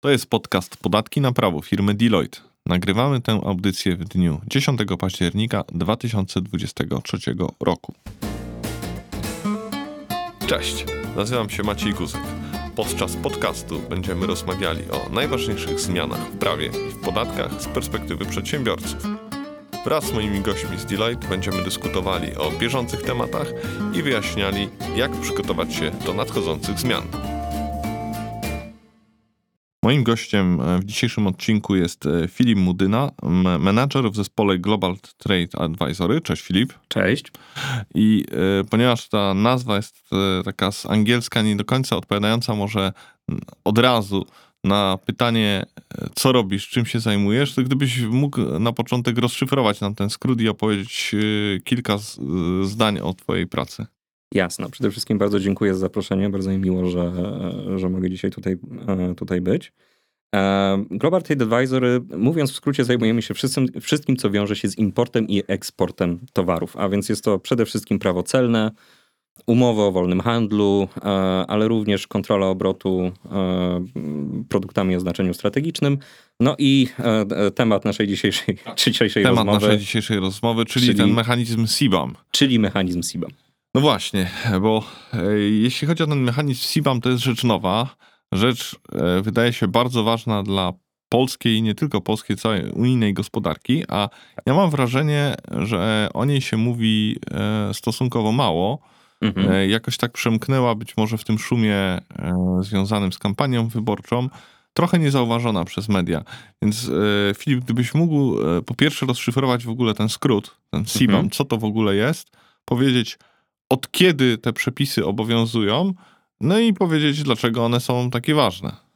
To jest podcast Podatki na prawo firmy Deloitte. Nagrywamy tę audycję w dniu 10 października 2023 roku. Cześć, nazywam się Maciej Guzek. Podczas podcastu będziemy rozmawiali o najważniejszych zmianach w prawie i w podatkach z perspektywy przedsiębiorców. Wraz z moimi gośćmi z Deloitte będziemy dyskutowali o bieżących tematach i wyjaśniali, jak przygotować się do nadchodzących zmian. Moim gościem w dzisiejszym odcinku jest Filip Mudyna, menadżer w zespole Global Trade Advisory. Cześć Filip. Cześć. I e, ponieważ ta nazwa jest e, taka z angielska, nie do końca odpowiadająca może od razu na pytanie, co robisz, czym się zajmujesz, to gdybyś mógł na początek rozszyfrować nam ten skrót i opowiedzieć e, kilka z, zdań o twojej pracy. Jasno. Przede wszystkim bardzo dziękuję za zaproszenie. Bardzo mi miło, że, że mogę dzisiaj tutaj, tutaj być. Global Trade Advisory, mówiąc w skrócie, zajmujemy się wszystkim, wszystkim, co wiąże się z importem i eksportem towarów. A więc jest to przede wszystkim prawo celne, umowy o wolnym handlu, ale również kontrola obrotu produktami o znaczeniu strategicznym. No i temat naszej dzisiejszej, dzisiejszej temat rozmowy. naszej dzisiejszej rozmowy, czyli, czyli ten mechanizm CBAM. Czyli mechanizm CBAM. No właśnie, bo e, jeśli chodzi o ten mechanizm CBAM, to jest rzecz nowa. Rzecz e, wydaje się bardzo ważna dla polskiej i nie tylko polskiej, całej unijnej gospodarki, a ja mam wrażenie, że o niej się mówi e, stosunkowo mało. Mhm. Jakoś tak przemknęła być może w tym szumie związanym z kampanią wyborczą, trochę niezauważona przez media. Więc Filip, gdybyś mógł po pierwsze rozszyfrować w ogóle ten skrót, ten CBAM, mhm. co to w ogóle jest, powiedzieć, od kiedy te przepisy obowiązują, no i powiedzieć, dlaczego one są takie ważne.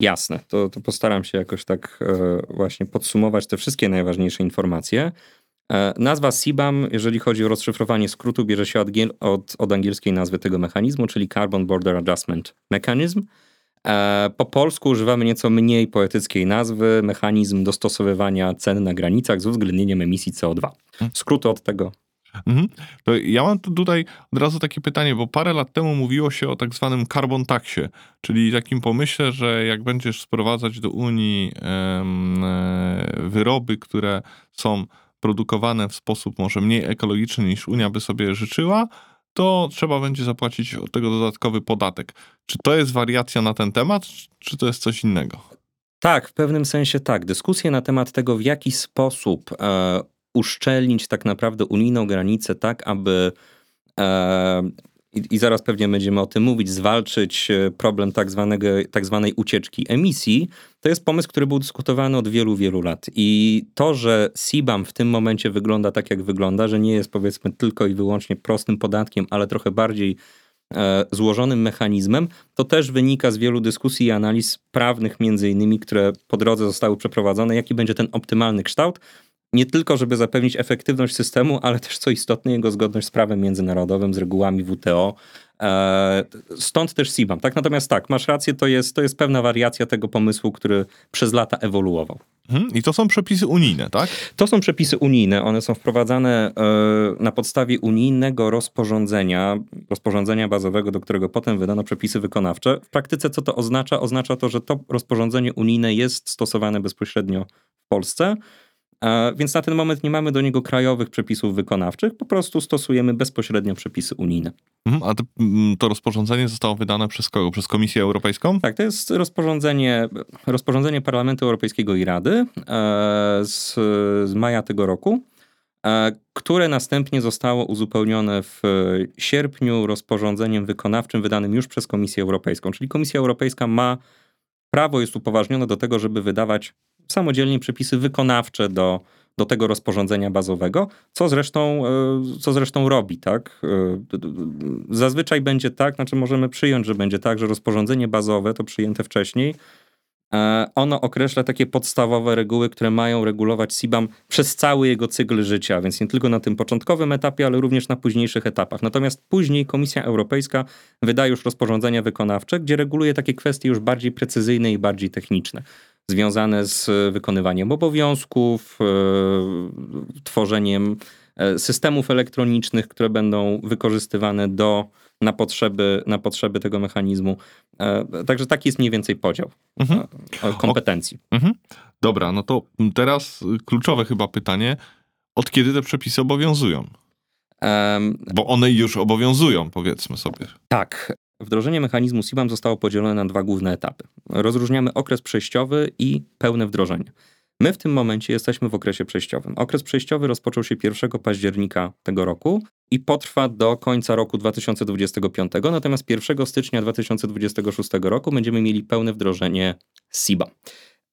Jasne, to, to postaram się jakoś tak e, właśnie podsumować te wszystkie najważniejsze informacje. E, nazwa CBAM, jeżeli chodzi o rozszyfrowanie skrótu, bierze się od, od, od angielskiej nazwy tego mechanizmu, czyli Carbon Border Adjustment Mechanism. E, po polsku używamy nieco mniej poetyckiej nazwy mechanizm dostosowywania cen na granicach z uwzględnieniem emisji CO2. Hmm. Skróty od tego Mhm. To ja mam tutaj od razu takie pytanie, bo parę lat temu mówiło się o tak zwanym carbon taxie, czyli takim pomyśle, że jak będziesz sprowadzać do Unii e, wyroby, które są produkowane w sposób może mniej ekologiczny niż Unia by sobie życzyła, to trzeba będzie zapłacić od tego dodatkowy podatek. Czy to jest wariacja na ten temat, czy to jest coś innego? Tak, w pewnym sensie tak. Dyskusje na temat tego, w jaki sposób e, uszczelnić tak naprawdę unijną granicę tak, aby e, i, zaraz pewnie będziemy o tym mówić, zwalczyć e, problem tak, zwanego, tak zwanej ucieczki emisji, to jest pomysł, który był dyskutowany od wielu, wielu lat. I to, że CBAM w tym momencie wygląda tak, jak wygląda, że nie jest powiedzmy tylko i wyłącznie prostym podatkiem, ale trochę bardziej e, złożonym mechanizmem, to też wynika z wielu dyskusji i analiz prawnych, między innymi, które po drodze zostały przeprowadzone, jaki będzie ten optymalny kształt nie tylko, żeby zapewnić efektywność systemu, ale też co istotne, jego zgodność z prawem międzynarodowym, z regułami WTO. E, stąd też CBAM. Tak? Natomiast tak, masz rację, to jest, to jest pewna wariacja tego pomysłu, który przez lata ewoluował. Mhm. I to są przepisy unijne, tak? To są przepisy unijne. One są wprowadzane e, na podstawie unijnego rozporządzenia, rozporządzenia bazowego, do którego potem wydano przepisy wykonawcze. W praktyce co to oznacza? Oznacza to, że to rozporządzenie unijne jest stosowane bezpośrednio w Polsce. Więc na ten moment nie mamy do niego krajowych przepisów wykonawczych, po prostu stosujemy bezpośrednio przepisy unijne. Mhm, a to, mm, to, rozporządzenie zostało wydane przez kogo? Przez Komisję Europejską? Tak, to jest rozporządzenie, rozporządzenie Parlamentu Europejskiego i Rady e, z, z maja tego roku, e, które następnie zostało uzupełnione w sierpniu rozporządzeniem wykonawczym wydanym już przez Komisję Europejską. Czyli Komisja Europejska ma prawo, jest upoważnione do tego, żeby wydawać samodzielnie przepisy wykonawcze do, do tego rozporządzenia bazowego, co zresztą, e, co zresztą robi, tak? E, zazwyczaj będzie tak, znaczy możemy przyjąć, że będzie tak, że rozporządzenie bazowe, to przyjęte wcześniej, e, ono określa takie podstawowe reguły, które mają regulować SIBAM przez cały jego cykl życia, więc nie tylko na tym początkowym etapie, ale również na późniejszych etapach. Natomiast później Komisja Europejska wydaje już rozporządzenia wykonawcze, gdzie reguluje takie kwestie już bardziej precyzyjne i bardziej techniczne związane z wykonywaniem obowiązków, e, tworzeniem e, systemów elektronicznych, które będą wykorzystywane do, na, potrzeby, na potrzeby tego mechanizmu. E, Także taki jest mniej więcej podział Mhm. kompetencji. Mhm. Dobra, no to teraz kluczowe chyba pytanie. Od kiedy te przepisy obowiązują? Bo one już obowiązują, powiedzmy sobie. Tak. Wdrożenie mechanizmu CBAM zostało podzielone na dwa główne etapy. Rozróżniamy okres przejściowy i pełne wdrożenie. My w tym momencie jesteśmy w okresie przejściowym. Okres przejściowy rozpoczął się 1 października tego roku i potrwa do końca roku 2025, natomiast 1 stycznia 2026 roku będziemy mieli pełne wdrożenie SIBA.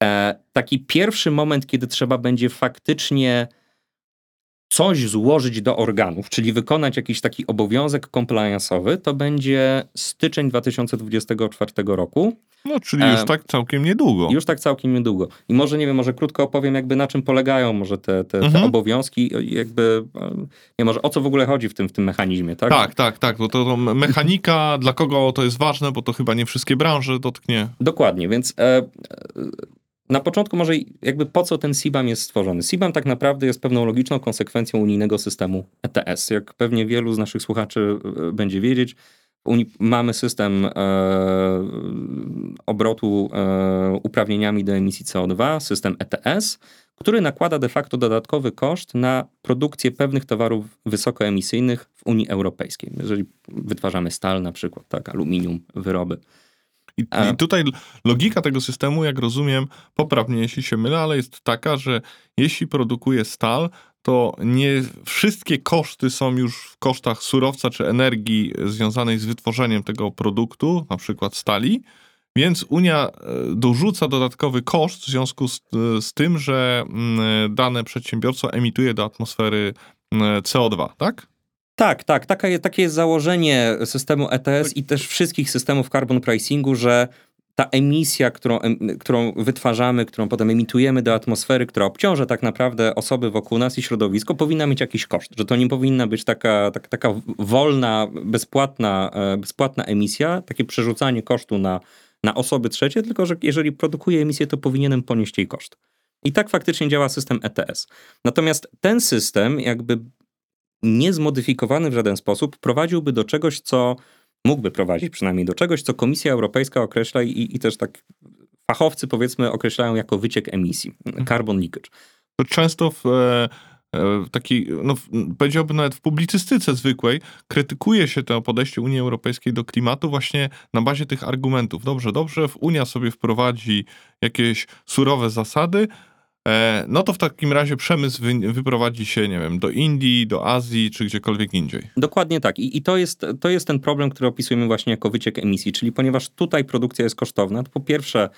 E, taki pierwszy moment, kiedy trzeba będzie faktycznie coś złożyć do organów, czyli wykonać jakiś taki obowiązek compliance'owy, to będzie styczeń 2024 roku. No, czyli już E, tak całkiem niedługo. Już tak całkiem niedługo. I może, nie wiem, może krótko opowiem jakby na czym polegają może te, te, te Mhm. obowiązki, jakby, e, nie może o co w ogóle chodzi w tym, w tym mechanizmie, tak? Tak, tak, tak. Bo to, to mechanika, dla kogo to jest ważne, bo to chyba nie wszystkie branże dotknie. Dokładnie, więc e, e, na początku może jakby po co ten SIBAM jest stworzony. SIBAM tak naprawdę jest pewną logiczną konsekwencją unijnego systemu ETS. Jak pewnie wielu z naszych słuchaczy e, będzie wiedzieć, mamy system e, obrotu e, uprawnieniami do emisji CO2, system ETS, który nakłada de facto dodatkowy koszt na produkcję pewnych towarów wysokoemisyjnych w Unii Europejskiej. Jeżeli wytwarzamy stal na przykład, tak, aluminium, wyroby. I, I tutaj logika tego systemu, jak rozumiem, poprawnie jeśli się mylę, ale jest taka, że jeśli produkuje stal, to nie wszystkie koszty są już w kosztach surowca czy energii związanej z wytworzeniem tego produktu, na przykład stali, więc Unia e, dorzuca dodatkowy koszt w związku z, z tym, że mm, dane przedsiębiorstwo emituje do atmosfery mm, CO2, tak? Tak, tak. Taka takie jest założenie systemu ETS i też wszystkich systemów carbon pricingu, że ta emisja, którą, którą wytwarzamy, którą potem emitujemy do atmosfery, która obciąża tak naprawdę osoby wokół nas i środowisko, powinna mieć jakiś koszt. Że to nie powinna być taka, tak, taka wolna, bezpłatna, e, bezpłatna emisja, takie przerzucanie kosztu na, na osoby trzecie, tylko że jeżeli produkuję emisję, to powinienem ponieść jej koszt. I tak faktycznie działa system ETS. Natomiast ten system jakby niezmodyfikowany w żaden sposób prowadziłby do czegoś, co mógłby prowadzić przynajmniej do czegoś, co Komisja Europejska określa i, i też tak fachowcy powiedzmy określają jako wyciek emisji, carbon leakage. to często w e, e, takiej, no powiedziałbym nawet w publicystyce zwykłej, krytykuje się to podejście Unii Europejskiej do klimatu właśnie na bazie tych argumentów. Dobrze, dobrze, w Unia sobie wprowadzi jakieś surowe zasady, no to w takim razie przemysł wy, wyprowadzi się, nie wiem, do Indii, do Azji, czy gdziekolwiek indziej. Dokładnie tak. I, i to, jest, to jest ten problem, który opisujemy właśnie jako wyciek emisji, czyli ponieważ tutaj produkcja jest kosztowna, to po pierwsze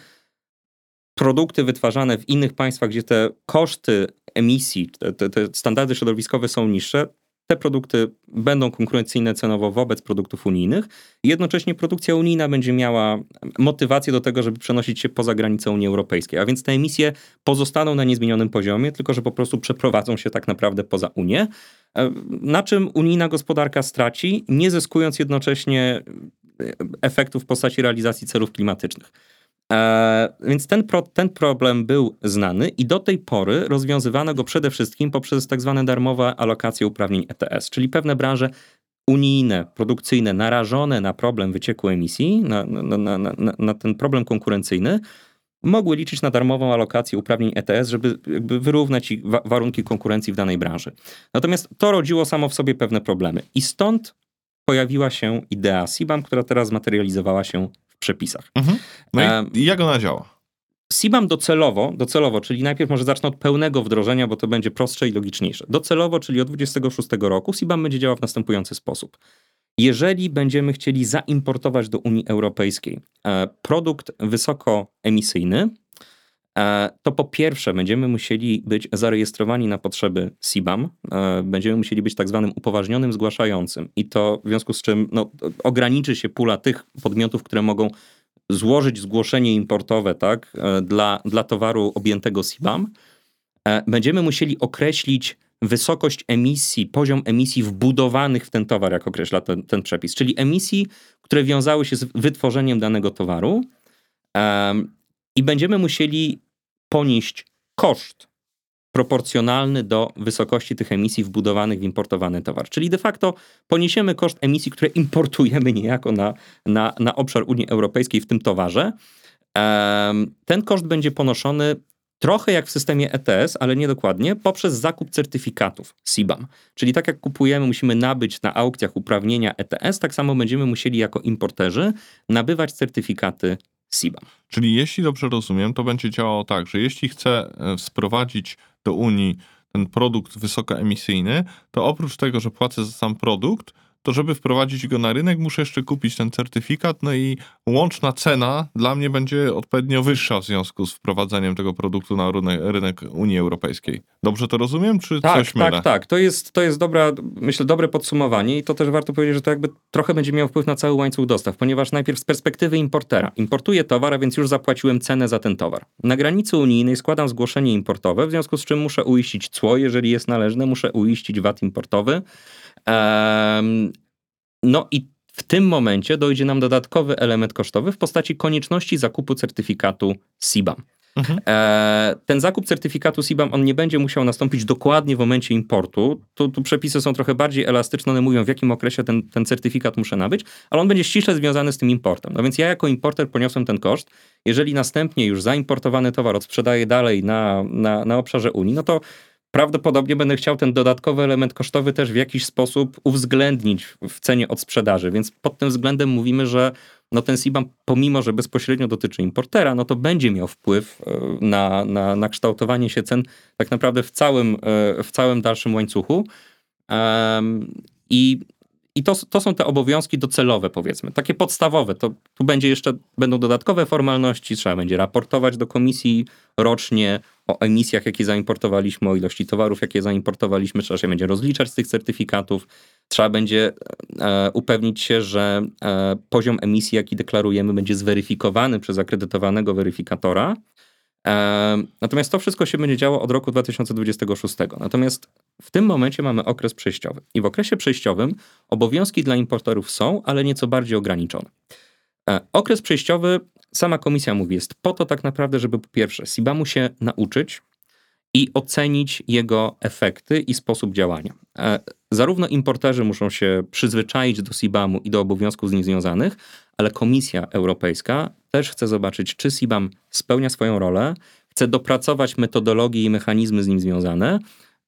produkty wytwarzane w innych państwach, gdzie te koszty emisji, te, te, te standardy środowiskowe są niższe, te produkty będą konkurencyjne cenowo wobec produktów unijnych. Jednocześnie produkcja unijna będzie miała motywację do tego, żeby przenosić się poza granicę Unii Europejskiej. A więc te emisje pozostaną na niezmienionym poziomie, tylko że po prostu przeprowadzą się tak naprawdę poza Unię. E, Na czym unijna gospodarka straci, nie zyskując jednocześnie e, efektów w postaci realizacji celów klimatycznych. E, więc ten, pro, ten problem był znany i do tej pory rozwiązywano go przede wszystkim poprzez tak zwane darmowe alokacje uprawnień ETS, czyli pewne branże unijne, produkcyjne, narażone na problem wycieku emisji, na, na, na, na, ten problem konkurencyjny, mogły liczyć na darmową alokację uprawnień ETS, żeby wyrównać wa- warunki konkurencji w danej branży. Natomiast to rodziło samo w sobie pewne problemy i stąd pojawiła się idea CBAM, która teraz zmaterializowała się przepisach. Mhm. No i, i jak ona działa? CBAM docelowo, docelowo, czyli najpierw może zacznę od pełnego wdrożenia, bo to będzie prostsze i logiczniejsze. Docelowo, czyli od 26 roku, CBAM będzie działał w następujący sposób. Jeżeli będziemy chcieli zaimportować do Unii Europejskiej e, produkt wysokoemisyjny, e, to po pierwsze będziemy musieli być zarejestrowani na potrzeby CBAM, e, będziemy musieli być tak zwanym upoważnionym zgłaszającym. I to w związku z czym no, ograniczy się pula tych podmiotów, które mogą złożyć zgłoszenie importowe tak, e, dla, dla towaru objętego CBAM, e, będziemy musieli określić wysokość emisji, poziom emisji wbudowanych w ten towar, jak określa ten, ten przepis, czyli emisji, które wiązały się z wytworzeniem danego towaru i będziemy musieli ponieść koszt proporcjonalny do wysokości tych emisji wbudowanych w importowany towar. Czyli de facto poniesiemy koszt emisji, które importujemy niejako na, na, na obszar Unii Europejskiej w tym towarze. Ten koszt będzie ponoszony trochę jak w systemie ETS, ale nie dokładnie, poprzez zakup certyfikatów CBAM. Czyli tak jak kupujemy, musimy nabyć na aukcjach uprawnienia ETS, tak samo będziemy musieli jako importerzy nabywać certyfikaty Czyli jeśli dobrze rozumiem, to będzie działało tak, że jeśli chcę e, sprowadzić do Unii ten produkt wysokoemisyjny, to oprócz tego, że płacę za sam produkt, to żeby wprowadzić go na rynek, muszę jeszcze kupić ten certyfikat, no i łączna cena dla mnie będzie odpowiednio wyższa w związku z wprowadzeniem tego produktu na rynek, rynek Unii Europejskiej. Dobrze to rozumiem, czy Tak, coś mylę? tak, tak. To jest, to jest dobra, myślę, dobre podsumowanie i to też warto powiedzieć, że to jakby trochę będzie miało wpływ na cały łańcuch dostaw, ponieważ najpierw z perspektywy importera. Importuję towar, a więc już zapłaciłem cenę za ten towar. Na granicy unijnej składam zgłoszenie importowe, w związku z czym muszę uiścić cło, jeżeli jest należne, muszę uiścić VAT importowy. No i w tym momencie dojdzie nam dodatkowy element kosztowy w postaci konieczności zakupu certyfikatu CBAM. Mhm. E, ten zakup certyfikatu CBAM, on nie będzie musiał nastąpić dokładnie w momencie importu. Tu, tu przepisy są trochę bardziej elastyczne, one mówią w jakim okresie ten, ten certyfikat muszę nabyć, ale on będzie ściśle związany z tym importem. No więc ja jako importer poniosłem ten koszt. Jeżeli następnie już zaimportowany towar odsprzedaję dalej na, na, na obszarze Unii, no to prawdopodobnie będę chciał ten dodatkowy element kosztowy też w jakiś sposób uwzględnić w cenie odsprzedaży. Więc pod tym względem mówimy, że no ten CBAM, pomimo że bezpośrednio dotyczy importera, no to będzie miał wpływ e, na, na, na kształtowanie się cen tak naprawdę w całym, e, w całym dalszym łańcuchu. I i to, to są te obowiązki docelowe, powiedzmy, takie podstawowe. To tu będzie jeszcze, będą dodatkowe formalności, trzeba będzie raportować do komisji rocznie o emisjach, jakie zaimportowaliśmy, o ilości towarów, jakie zaimportowaliśmy, trzeba się będzie rozliczać z tych certyfikatów, trzeba będzie e, upewnić się, że e, poziom emisji, jaki deklarujemy, będzie zweryfikowany przez akredytowanego weryfikatora. E, Natomiast to wszystko się będzie działo od roku 2026. Natomiast w tym momencie mamy okres przejściowy. I w okresie przejściowym obowiązki dla importerów są, ale nieco bardziej ograniczone. E, Okres przejściowy, sama komisja mówi, jest po to tak naprawdę, żeby po pierwsze CBAM-u się nauczyć i ocenić jego efekty i sposób działania. E, Zarówno importerzy muszą się przyzwyczaić do CBAM-u i do obowiązków z nim związanych, ale Komisja Europejska też chce zobaczyć, czy CBAM spełnia swoją rolę, chce dopracować metodologię i mechanizmy z nim związane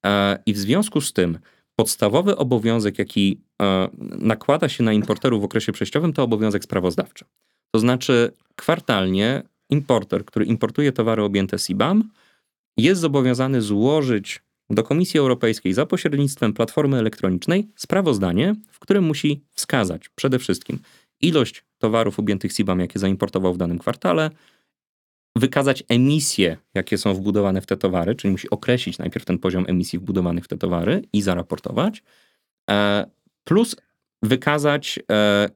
e, i w związku z tym podstawowy obowiązek, jaki e, nakłada się na importerów w okresie przejściowym, to obowiązek sprawozdawczy. To znaczy kwartalnie importer, który importuje towary objęte CBAM, jest zobowiązany złożyć do Komisji Europejskiej za pośrednictwem platformy elektronicznej sprawozdanie, w którym musi wskazać przede wszystkim ilość towarów objętych CBAM, jakie zaimportował w danym kwartale, wykazać emisje, jakie są wbudowane w te towary, czyli musi określić najpierw ten poziom emisji wbudowanych w te towary i zaraportować, e, plus wykazać e,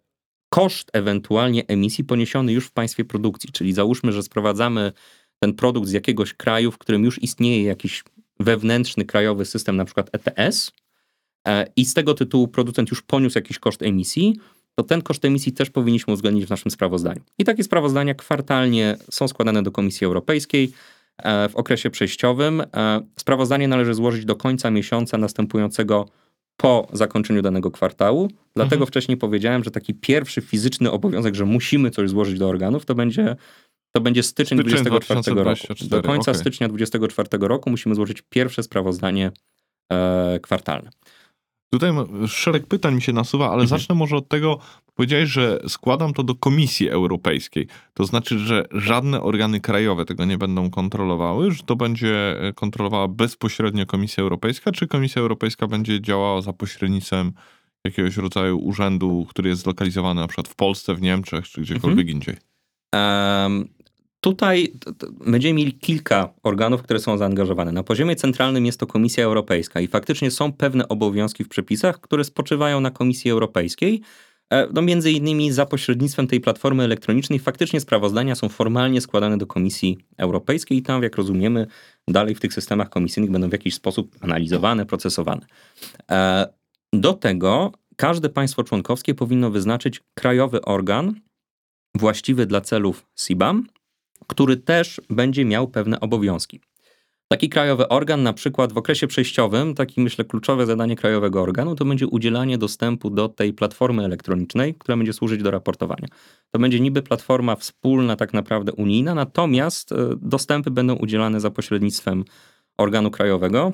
koszt ewentualnie emisji poniesiony już w państwie produkcji, czyli załóżmy, że sprowadzamy ten produkt z jakiegoś kraju, w którym już istnieje jakiś wewnętrzny krajowy system, na przykład ETS, e, i z tego tytułu producent już poniósł jakiś koszt emisji, to ten koszt emisji też powinniśmy uwzględnić w naszym sprawozdaniu. I takie sprawozdania kwartalnie są składane do Komisji Europejskiej e, w okresie przejściowym. E, Sprawozdanie należy złożyć do końca miesiąca następującego po zakończeniu danego kwartału. Dlatego Mhm. wcześniej powiedziałem, że taki pierwszy fizyczny obowiązek, że musimy coś złożyć do organów, to będzie, to będzie styczeń Styczeń 2024 roku. 2024, Do końca okej. stycznia 2024 roku musimy złożyć pierwsze sprawozdanie e, kwartalne. Tutaj szereg pytań mi się nasuwa, ale Mhm. zacznę może od tego, powiedziałeś, że składam to do Komisji Europejskiej. To znaczy, że żadne organy krajowe tego nie będą kontrolowały, że to będzie e, kontrolowała bezpośrednio Komisja Europejska, czy Komisja Europejska będzie działała za pośrednictwem jakiegoś rodzaju urzędu, który jest zlokalizowany na przykład w Polsce, w Niemczech, czy gdziekolwiek indziej. Em, Tutaj będziemy mieli kilka organów, które są zaangażowane. Na poziomie centralnym jest to Komisja Europejska i faktycznie są pewne obowiązki w przepisach, które spoczywają na Komisji Europejskiej. E, No między innymi za pośrednictwem tej platformy elektronicznej faktycznie sprawozdania są formalnie składane do Komisji Europejskiej i tam, jak rozumiemy, dalej w tych systemach komisyjnych będą w jakiś sposób analizowane, procesowane. E, Do tego każde państwo członkowskie powinno wyznaczyć krajowy organ właściwy dla celów CBAM, który też będzie miał pewne obowiązki. Taki krajowy organ, na przykład w okresie przejściowym, taki myślę kluczowe zadanie krajowego organu, to będzie udzielanie dostępu do tej platformy elektronicznej, która będzie służyć do raportowania. To będzie niby platforma wspólna, tak naprawdę unijna, natomiast e, dostępy będą udzielane za pośrednictwem organu krajowego.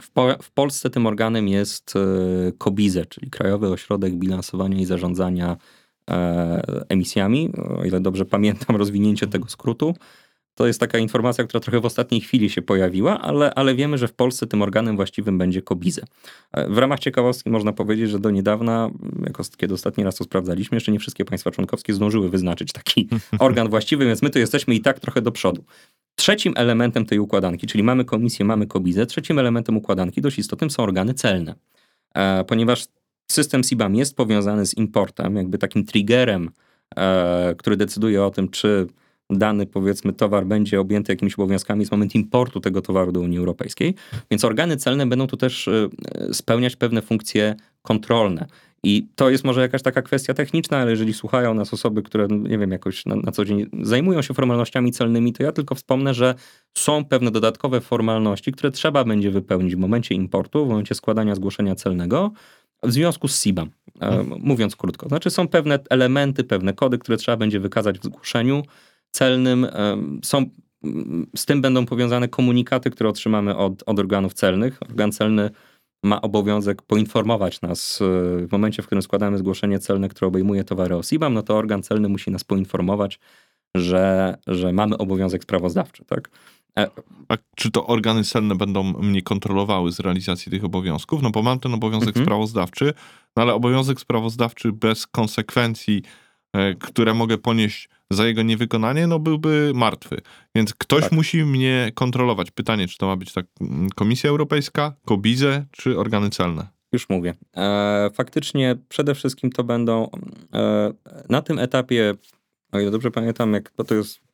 W, po, w Polsce tym organem jest e, KOBIZE, czyli Krajowy Ośrodek Bilansowania i Zarządzania Emisjami. O ile dobrze pamiętam rozwinięcie tego skrótu. To jest taka informacja, która trochę w ostatniej chwili się pojawiła, ale, ale wiemy, że w Polsce tym organem właściwym będzie KOBIZE. W ramach ciekawostki można powiedzieć, że do niedawna, jako kiedy ostatni raz to sprawdzaliśmy, jeszcze nie wszystkie państwa członkowskie zdążyły wyznaczyć taki organ właściwy, więc my tu jesteśmy i tak trochę do przodu. Trzecim elementem tej układanki, czyli mamy komisję, mamy KOBIZE, trzecim elementem układanki dość istotnym są organy celne. E, ponieważ system SIBAM jest powiązany z importem, jakby takim triggerem, e, który decyduje o tym, czy dany, powiedzmy, towar będzie objęty jakimiś obowiązkami, jest moment importu tego towaru do Unii Europejskiej. Więc organy celne będą tu też e, spełniać pewne funkcje kontrolne. I to jest może jakaś taka kwestia techniczna, ale jeżeli słuchają nas osoby, które, nie wiem, jakoś na, na co dzień zajmują się formalnościami celnymi, to ja tylko wspomnę, że są pewne dodatkowe formalności, które trzeba będzie wypełnić w momencie importu, w momencie składania zgłoszenia celnego, w związku z SIBA, hmm. mówiąc krótko. Znaczy są pewne elementy, pewne kody, które trzeba będzie wykazać w zgłoszeniu celnym. Są, z tym będą powiązane komunikaty, które otrzymamy od, od organów celnych. Organ celny ma obowiązek poinformować nas e, w momencie, w którym składamy zgłoszenie celne, które obejmuje towary OSIBAM, no to organ celny musi nas poinformować, że, że mamy obowiązek sprawozdawczy, tak? E, A czy to organy celne będą mnie kontrolowały z realizacji tych obowiązków? No bo mam ten obowiązek mhm. sprawozdawczy, no ale obowiązek sprawozdawczy bez konsekwencji, e, które mogę ponieść za jego niewykonanie, no byłby martwy. Więc ktoś tak. musi mnie kontrolować. Pytanie, czy to ma być tak mm, Komisja Europejska, KOBIZE, czy organy celne? Już mówię. E, faktycznie przede wszystkim to będą e, na tym etapie, o ile dobrze pamiętam, jak, bo to jest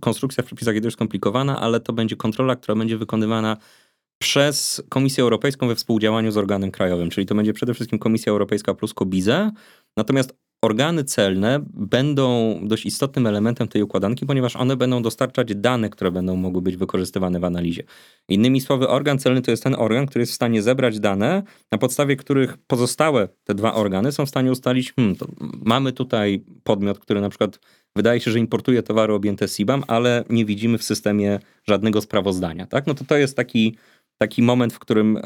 konstrukcja w przepisach jest dość skomplikowana, ale to będzie kontrola, która będzie wykonywana przez Komisję Europejską we współdziałaniu z organem krajowym, czyli to będzie przede wszystkim Komisja Europejska plus KOBIZE. Natomiast organy celne będą dość istotnym elementem tej układanki, ponieważ one będą dostarczać dane, które będą mogły być wykorzystywane w analizie. Innymi słowy, organ celny to jest ten organ, który jest w stanie zebrać dane, na podstawie których pozostałe te dwa organy są w stanie ustalić, hmm, mamy tutaj podmiot, który na przykład wydaje się, że importuje towary objęte SIBAM, ale nie widzimy w systemie żadnego sprawozdania. Tak? No to to jest taki, taki moment, w którym, e,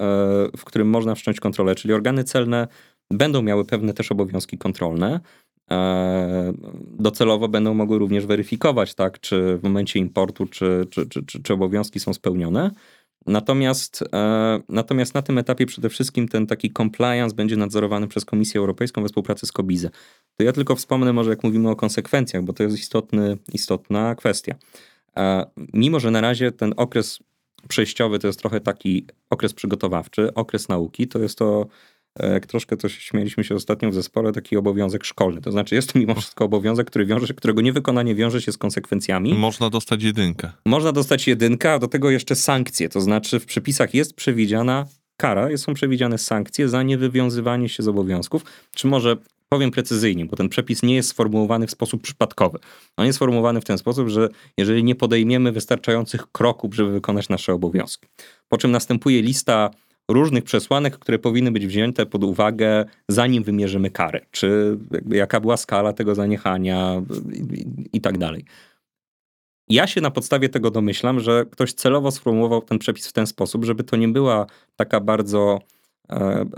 w którym można wszcząć kontrolę, czyli organy celne będą miały pewne też obowiązki kontrolne. E, docelowo będą mogły również weryfikować, tak, czy w momencie importu, czy, czy, czy, czy obowiązki są spełnione. Natomiast, e, natomiast na tym etapie przede wszystkim ten taki compliance będzie nadzorowany przez Komisję Europejską we współpracy z COBIZE. To ja tylko wspomnę może, jak mówimy o konsekwencjach, bo to jest istotny, istotna kwestia. E, mimo, że na razie ten okres przejściowy to jest trochę taki okres przygotowawczy, okres nauki, to jest to jak troszkę to śmieliśmy się ostatnio w zespole, taki obowiązek szkolny. To znaczy jest to mimo wszystko obowiązek, który wiąże się, którego niewykonanie wiąże się z konsekwencjami. Można dostać jedynkę. Można dostać jedynkę, a do tego jeszcze sankcje. To znaczy w przepisach jest przewidziana kara, są przewidziane sankcje za niewywiązywanie się z obowiązków. Czy może powiem precyzyjnie, bo ten przepis nie jest sformułowany w sposób przypadkowy. On jest sformułowany w ten sposób, że jeżeli nie podejmiemy wystarczających kroków, żeby wykonać nasze obowiązki. Po czym następuje lista różnych przesłanek, które powinny być wzięte pod uwagę, zanim wymierzymy karę. Czy jaka była skala tego zaniechania i, i tak dalej. Ja się na podstawie tego domyślam, że ktoś celowo sformułował ten przepis w ten sposób, żeby to nie była taka bardzo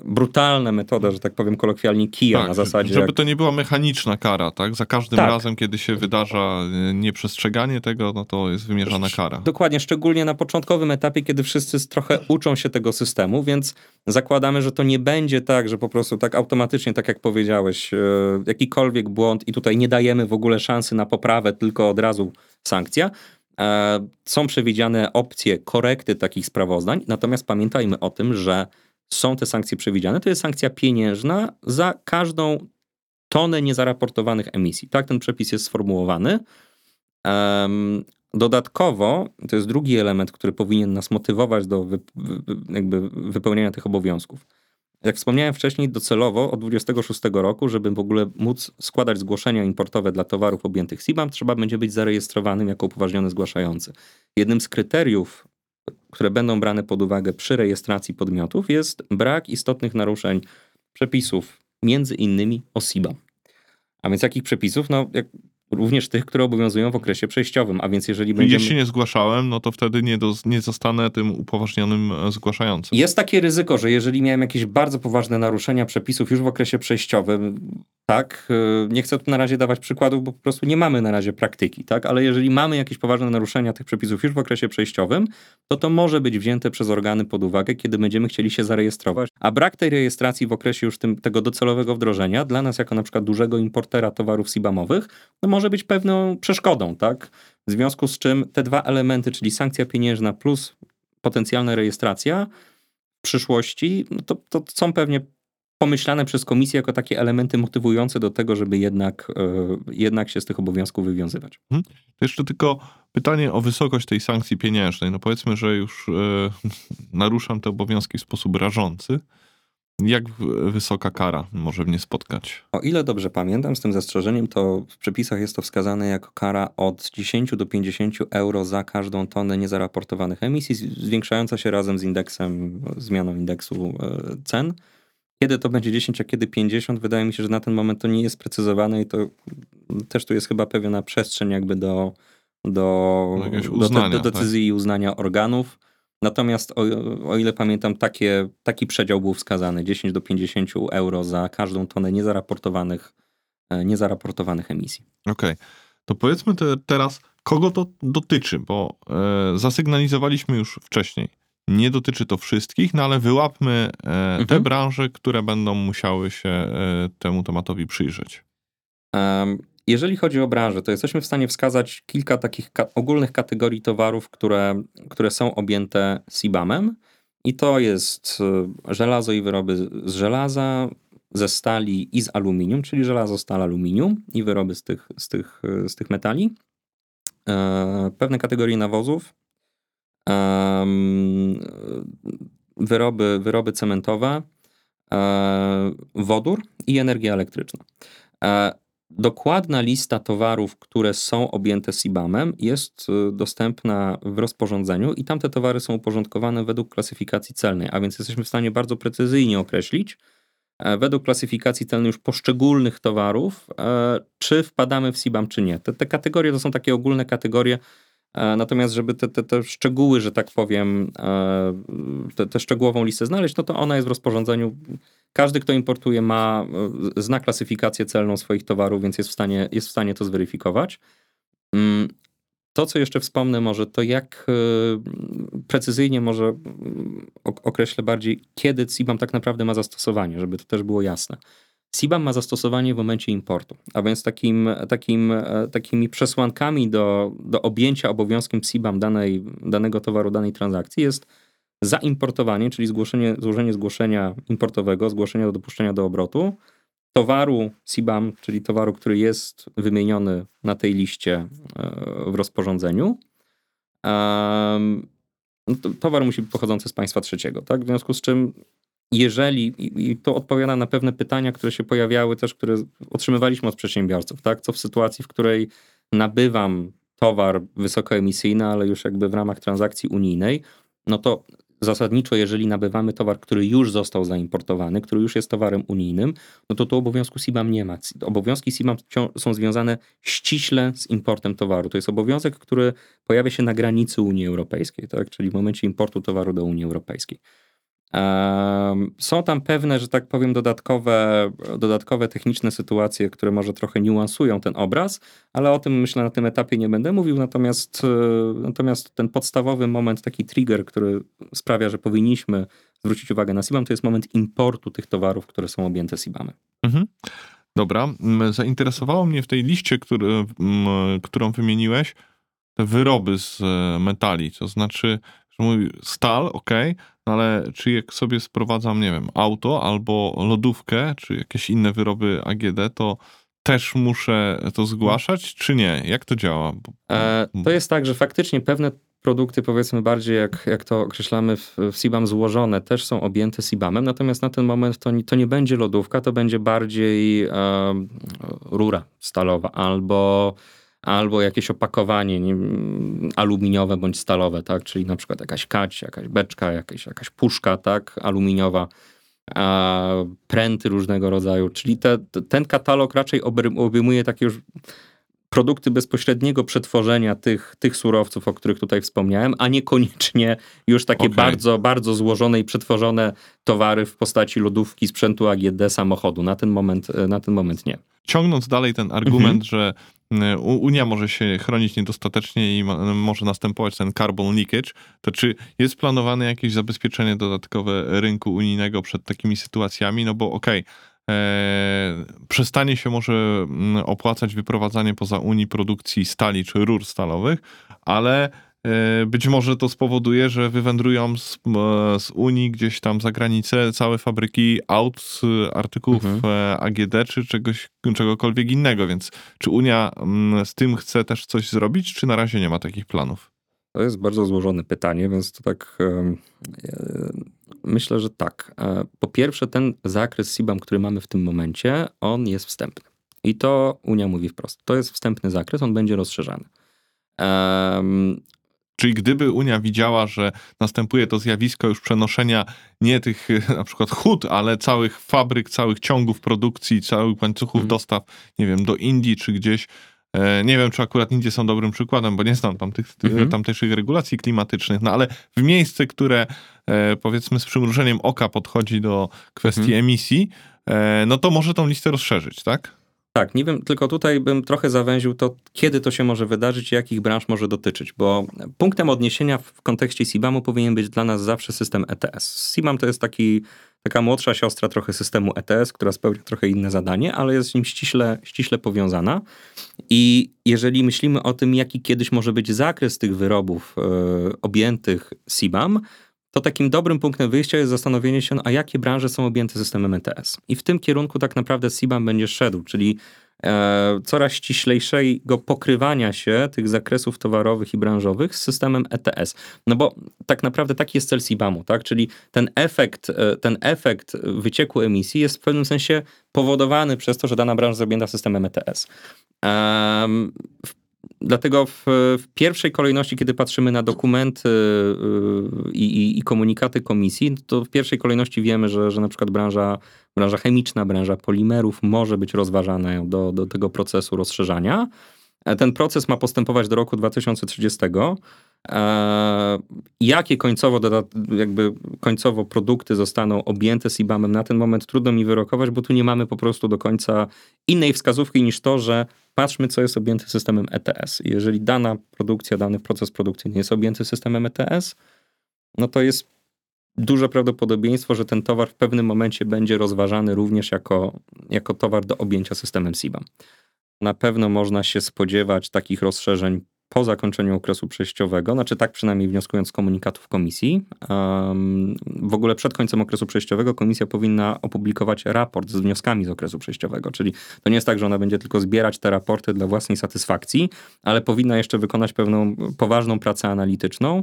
brutalna metoda, że tak powiem kolokwialnie kija tak, na zasadzie. Żeby jak... to nie była mechaniczna kara, tak? Za każdym tak. razem, kiedy się wydarza e, nieprzestrzeganie tego, no to jest wymierzana kara. Dokładnie, szczególnie na początkowym etapie, kiedy wszyscy trochę uczą się tego systemu, więc zakładamy, że to nie będzie tak, że po prostu tak automatycznie, tak jak powiedziałeś, e, jakikolwiek błąd i tutaj nie dajemy w ogóle szansy na poprawę, tylko od razu sankcja. Są przewidziane opcje korekty takich sprawozdań, natomiast pamiętajmy o tym, że są te sankcje przewidziane, to jest sankcja pieniężna za każdą tonę niezaraportowanych emisji. Tak ten przepis jest sformułowany. Dodatkowo, to jest drugi element, który powinien nas motywować do wy, jakby wypełniania tych obowiązków. Jak wspomniałem wcześniej, docelowo od 26 roku, żeby w ogóle móc składać zgłoszenia importowe dla towarów objętych CBAM, trzeba będzie być zarejestrowanym jako upoważniony zgłaszający. Jednym z kryteriów które będą brane pod uwagę przy rejestracji podmiotów, jest brak istotnych naruszeń przepisów, między innymi o SIBA. A więc jakich przepisów? No, jak również tych, które obowiązują w okresie przejściowym. A więc jeżeli będziemy... Jeśli nie zgłaszałem, no to wtedy nie, do, nie zostanę tym upoważnionym e, zgłaszającym. Jest takie ryzyko, że jeżeli miałem jakieś bardzo poważne naruszenia przepisów już w okresie przejściowym, tak, y, nie chcę tu na razie dawać przykładów, bo po prostu nie mamy na razie praktyki, tak, ale jeżeli mamy jakieś poważne naruszenia tych przepisów już w okresie przejściowym, to to może być wzięte przez organy pod uwagę, kiedy będziemy chcieli się zarejestrować. A brak tej rejestracji w okresie już tym, tego docelowego wdrożenia dla nas jako na przykład dużego importera towarów SIBAMowych, no może być pewną przeszkodą, tak? W związku z czym te dwa elementy, czyli sankcja pieniężna plus potencjalna rejestracja w przyszłości, no to, to są pewnie pomyślane przez komisję jako takie elementy motywujące do tego, żeby jednak, e, jednak się z tych obowiązków wywiązywać. To jeszcze tylko pytanie o wysokość tej sankcji pieniężnej. No powiedzmy, że już e, naruszam te obowiązki w sposób rażący. Jak wysoka kara może mnie spotkać? O ile dobrze pamiętam, z tym zastrzeżeniem, to w przepisach jest to wskazane jako kara od 10 do 50 euro za każdą tonę niezaraportowanych emisji, zwiększająca się razem z indeksem, zmianą indeksu e, cen. Kiedy to będzie 10, a kiedy 50, wydaje mi się, że na ten moment to nie jest precyzowane i to też tu jest chyba pewna przestrzeń jakby do, do, Do do, do decyzji i uznania organów. Natomiast o, o ile pamiętam, takie, taki przedział był wskazany, 10 do 50 euro za każdą tonę niezaraportowanych, e, niezaraportowanych emisji. Okej. To powiedzmy te, teraz, kogo to dotyczy, bo e, zasygnalizowaliśmy już wcześniej. Nie dotyczy to wszystkich, no ale wyłapmy e, te Mhm. branże, które będą musiały się e, temu tematowi przyjrzeć. Jeżeli chodzi o branżę, to jesteśmy w stanie wskazać kilka takich ka- ogólnych kategorii towarów, które, które są objęte CBAM-em. I to jest e, żelazo i wyroby z- żelaza, ze stali i z aluminium, czyli żelazo, stal, aluminium i wyroby z tych, z tych, e, z tych metali. E, Pewne kategorie nawozów, wyroby, wyroby cementowe, e, wodór i energia elektryczna. Dokładna lista towarów, które są objęte CBAM-em jest y, dostępna w rozporządzeniu i tamte towary są uporządkowane według klasyfikacji celnej, a więc jesteśmy w stanie bardzo precyzyjnie określić e, według klasyfikacji celnej już poszczególnych towarów, e, czy wpadamy w CBAM, czy nie. Te, te kategorie to są takie ogólne kategorie, natomiast żeby te, te, te szczegóły, że tak powiem, e, te szczegółową listę znaleźć, no to ona jest w rozporządzeniu każdy, kto importuje, ma, e, zna klasyfikację celną swoich towarów, więc jest w stanie, jest w stanie to zweryfikować. Mm, To, co jeszcze wspomnę może, to jak e, precyzyjnie może mm, ok- określę bardziej, kiedy CBAM tak naprawdę ma zastosowanie, żeby to też było jasne. CBAM ma zastosowanie w momencie importu, a więc takim, takim, e, takimi przesłankami do, do objęcia obowiązkiem CBAM danej, danego towaru, danej transakcji jest zaimportowanie, czyli zgłoszenie, złożenie zgłoszenia importowego, zgłoszenia do dopuszczenia do obrotu, towaru CBAM, czyli towaru, który jest wymieniony na tej liście e, w rozporządzeniu. No to Towar musi być pochodzący z państwa trzeciego, tak? W związku z czym, jeżeli, i to odpowiada na pewne pytania, które się pojawiały też, które otrzymywaliśmy od przedsiębiorców, tak? Co w sytuacji, w której nabywam towar wysokoemisyjny, ale już jakby w ramach transakcji unijnej, no to zasadniczo, jeżeli nabywamy towar, który już został zaimportowany, który już jest towarem unijnym, no to tu obowiązku CBAM nie ma. Obowiązki CBAM są związane ściśle z importem towaru. To jest obowiązek, który pojawia się na granicy Unii Europejskiej, tak? czyli w momencie importu towaru do Unii Europejskiej. Są tam pewne, że tak powiem, dodatkowe, dodatkowe techniczne sytuacje, które może trochę niuansują ten obraz, ale o tym myślę na tym etapie nie będę mówił. Natomiast, e, natomiast ten podstawowy moment, taki trigger, który sprawia, że powinniśmy zwrócić uwagę na CBAM, to jest moment importu tych towarów, które są objęte CBAM-em. Mhm. Dobra, zainteresowało mnie w tej liście, który, którą wymieniłeś, te wyroby z e, metali, to znaczy, mówi stal, ok, no ale czy jak sobie sprowadzam, nie wiem, auto albo lodówkę, czy jakieś inne wyroby AGD, to też muszę to zgłaszać, czy nie? Jak to działa? E, to jest tak, że faktycznie pewne produkty, powiedzmy bardziej jak, jak to określamy w, w złożone, też są objęte CBAM-em, natomiast na ten moment to, nie- to nie będzie lodówka, to będzie bardziej e, rura stalowa albo, albo jakieś opakowanie nie, aluminiowe bądź stalowe, tak? Czyli na przykład jakaś kać, jakaś beczka, jakaś, jakaś puszka, tak? Aluminiowa, a, pręty różnego rodzaju. Czyli te, ten katalog raczej obejmuje takie już produkty bezpośredniego przetworzenia tych, tych surowców, o których tutaj wspomniałem, a niekoniecznie już takie Okej. bardzo, bardzo złożone i przetworzone towary w postaci lodówki, sprzętu AGD, samochodu. Na ten moment, na ten moment nie. Ciągnąc dalej ten argument, że y, U- Unia może się chronić niedostatecznie i ma, może następować ten carbon leakage, to czy jest planowane jakieś zabezpieczenie dodatkowe rynku unijnego przed takimi sytuacjami? No bo okej, e, przestanie się może mm, opłacać wyprowadzanie poza Unii produkcji stali czy rur stalowych, ale być może to spowoduje, że wywędrują z, z Unii gdzieś tam za granicę całe fabryki aut, artykułów Mhm. e, AGD czy czegoś, czegokolwiek innego, więc czy Unia z tym chce też coś zrobić, czy na razie nie ma takich planów? To jest bardzo złożone pytanie, więc to tak e, myślę, że tak. E, Po pierwsze, ten zakres SIBAM, który mamy w tym momencie, on jest wstępny. I to Unia mówi wprost. To jest wstępny zakres, on będzie rozszerzany. Czyli gdyby Unia widziała, że następuje to zjawisko już przenoszenia nie tych na przykład hut, ale całych fabryk, całych ciągów produkcji, całych łańcuchów Mhm. dostaw, nie wiem, do Indii czy gdzieś, e, nie wiem, czy akurat Indie są dobrym przykładem, bo nie znam tamtych, Mhm. tamtejszych regulacji klimatycznych, no ale w miejsce, które e, powiedzmy z przymrużeniem oka podchodzi do kwestii Mhm. emisji, e, no to może tą listę rozszerzyć, tak? Tak, nie wiem, tylko tutaj bym trochę zawęził to, kiedy to się może wydarzyć i jakich branż może dotyczyć, bo punktem odniesienia w kontekście SIBAM-u powinien być dla nas zawsze system ETS. SIBAM to jest taki, taka młodsza siostra trochę systemu ETS, która spełnia trochę inne zadanie, ale jest z nim ściśle, ściśle powiązana. I jeżeli myślimy o tym, jaki kiedyś może być zakres tych wyrobów e, objętych SIBAM, to takim dobrym punktem wyjścia jest zastanowienie się, a jakie branże są objęte systemem ETS. I w tym kierunku tak naprawdę SIBAM będzie szedł, czyli e, coraz ściślejszego pokrywania się tych zakresów towarowych i branżowych z systemem ETS. No bo tak naprawdę taki jest cel SIBAM-u, tak? Czyli ten efekt, e, ten efekt wycieku emisji jest w pewnym sensie powodowany przez to, że dana branża jest objęta systemem ETS. Em, w Dlatego w, w pierwszej kolejności, kiedy patrzymy na dokumenty y, i, i, komunikaty komisji, to w pierwszej kolejności wiemy, że, że na przykład branża, branża chemiczna, branża polimerów może być rozważana do, do tego procesu rozszerzania. E, Ten proces ma postępować do roku 2030. E, Jakie końcowo, jakby końcowo produkty zostaną objęte CBAM-em na ten moment trudno mi wyrokować, bo tu nie mamy po prostu do końca innej wskazówki niż to, że patrzmy, co jest objęte systemem ETS. Jeżeli dana produkcja, dany proces produkcyjny jest objęty systemem ETS, no to jest duże prawdopodobieństwo, że ten towar w pewnym momencie będzie rozważany również jako, jako towar do objęcia systemem CBAM. Na pewno można się spodziewać takich rozszerzeń po zakończeniu okresu przejściowego, znaczy tak przynajmniej wnioskując z komunikatów komisji. W ogóle przed końcem okresu przejściowego komisja powinna opublikować raport z wnioskami z okresu przejściowego, czyli to nie jest tak, że ona będzie tylko zbierać te raporty dla własnej satysfakcji, ale powinna jeszcze wykonać pewną poważną pracę analityczną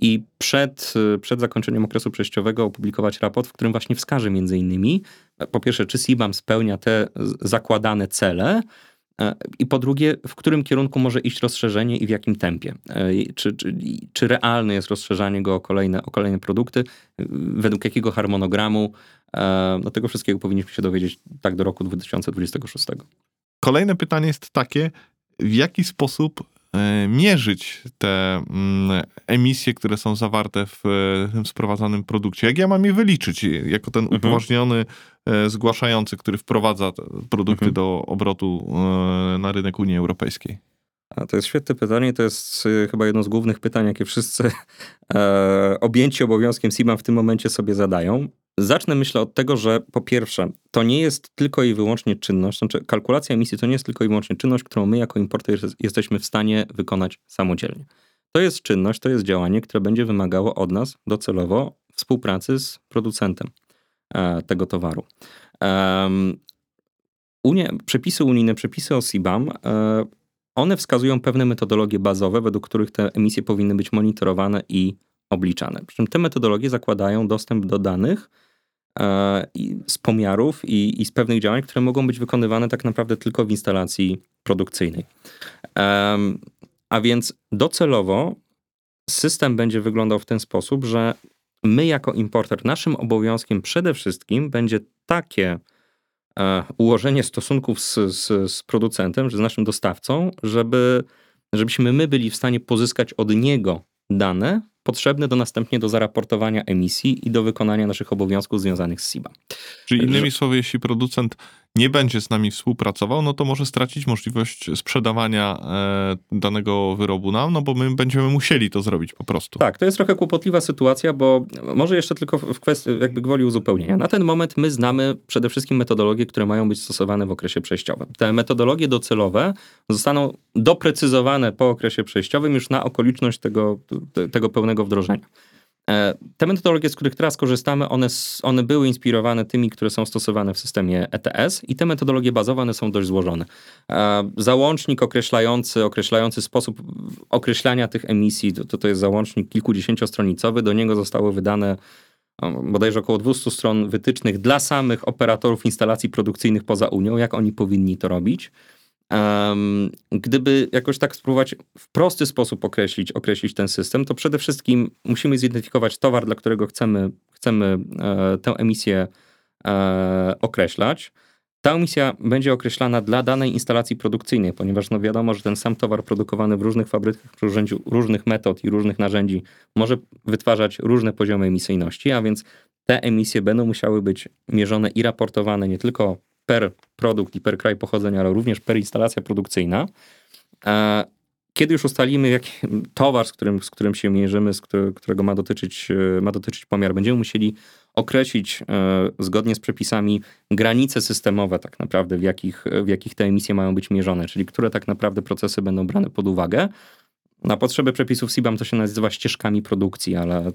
i przed, przed zakończeniem okresu przejściowego opublikować raport, w którym właśnie wskaże między innymi, po pierwsze, czy SIBAM spełnia te zakładane cele, i po drugie, w którym kierunku może iść rozszerzenie i w jakim tempie? E, Czy, czy, czy realne jest rozszerzanie go o kolejne, o kolejne produkty? E, Według jakiego harmonogramu? E, No tego wszystkiego powinniśmy się dowiedzieć tak do roku 2026. Kolejne pytanie jest takie, w jaki sposób e, mierzyć te mm, emisje, które są zawarte w e, tym sprowadzanym produkcie? Jak ja mam je wyliczyć jako ten Mhm. upoważniony e, zgłaszający, który wprowadza produkty Mhm. do obrotu e, na rynek Unii Europejskiej? A to jest świetne pytanie. To jest y, chyba jedno z głównych pytań, jakie wszyscy e, objęci obowiązkiem SIBAM w tym momencie sobie zadają. Zacznę myślę od tego, że po pierwsze, to nie jest tylko i wyłącznie czynność, znaczy kalkulacja emisji to nie jest tylko i wyłącznie czynność, którą my jako importer jest- jesteśmy w stanie wykonać samodzielnie. To jest czynność, to jest działanie, które będzie wymagało od nas docelowo współpracy z producentem e, tego towaru. Em, Unie, przepisy unijne, przepisy o SIBAM, e, one wskazują pewne metodologie bazowe, według których te emisje powinny być monitorowane i obliczane. Przy czym te metodologie zakładają dostęp do danych e, z pomiarów i, i z pewnych działań, które mogą być wykonywane tak naprawdę tylko w instalacji produkcyjnej. A więc docelowo system będzie wyglądał w ten sposób, że my jako importer, naszym obowiązkiem przede wszystkim będzie takie e, ułożenie stosunków z, z, z producentem, czy z naszym dostawcą, żeby, żebyśmy my byli w stanie pozyskać od niego dane potrzebne do następnie do zaraportowania emisji i do wykonania naszych obowiązków związanych z SIBA. Czyli innymi słowy, jeśli producent nie będzie z nami współpracował, no to może stracić możliwość sprzedawania e, danego wyrobu nam, no bo my będziemy musieli to zrobić po prostu. Tak, to jest trochę kłopotliwa sytuacja, bo może jeszcze tylko w kwestii jakby gwoli uzupełnienia. Na ten moment my znamy przede wszystkim metodologie, które mają być stosowane w okresie przejściowym. Te metodologie docelowe zostaną doprecyzowane po okresie przejściowym już na okoliczność tego, te- tego pełnego wdrożenia. E, Te metodologie, z których teraz korzystamy, one, one były inspirowane tymi, które są stosowane w systemie ETS i te metodologie bazowe, są dość złożone. E, Załącznik określający, określający sposób określania tych emisji, to, to jest załącznik kilkudziesięciostronicowy, do niego zostało wydane bodajże około 200 stron wytycznych dla samych operatorów instalacji produkcyjnych poza Unią, jak oni powinni to robić. Em, gdyby jakoś tak spróbować w prosty sposób określić, określić ten system, to przede wszystkim musimy zidentyfikować towar, dla którego chcemy, chcemy e, tę emisję e, określać. Ta emisja będzie określana dla danej instalacji produkcyjnej, ponieważ no wiadomo, że ten sam towar produkowany w różnych fabrykach przy użyciu różnych metod i różnych narzędzi może wytwarzać różne poziomy emisyjności, a więc te emisje będą musiały być mierzone i raportowane nie tylko per produkt i per kraj pochodzenia, ale również per instalacja produkcyjna. E, Kiedy już ustalimy jaki towar, z którym, z którym się mierzymy, z które- którego ma dotyczyć, e, ma dotyczyć pomiar, będziemy musieli określić e, zgodnie z przepisami granice systemowe tak naprawdę, w jakich, w jakich te emisje mają być mierzone, czyli które tak naprawdę procesy będą brane pod uwagę. Na potrzeby przepisów CBAM to się nazywa ścieżkami produkcji, ale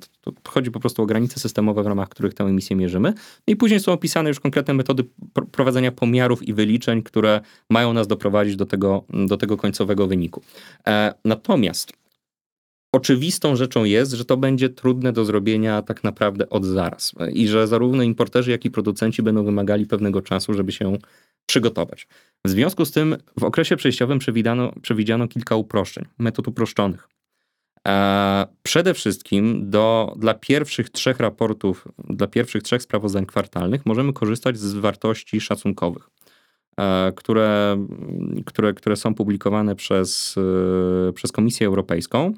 chodzi po prostu o granice systemowe, w ramach których tę emisję mierzymy. No I później są opisane już konkretne metody pr- prowadzenia pomiarów i wyliczeń, które mają nas doprowadzić do tego, do tego końcowego wyniku. E, natomiast oczywistą rzeczą jest, że to będzie trudne do zrobienia tak naprawdę od zaraz i że zarówno importerzy, jak i producenci będą wymagali pewnego czasu, żeby się przygotować. W związku z tym w okresie przejściowym przewidziano, przewidziano kilka uproszczeń, metod uproszczonych. E, przede wszystkim do, dla pierwszych trzech raportów, dla pierwszych trzech sprawozdań kwartalnych możemy korzystać z wartości szacunkowych, e, które, które, które są publikowane przez, e, przez Komisję Europejską.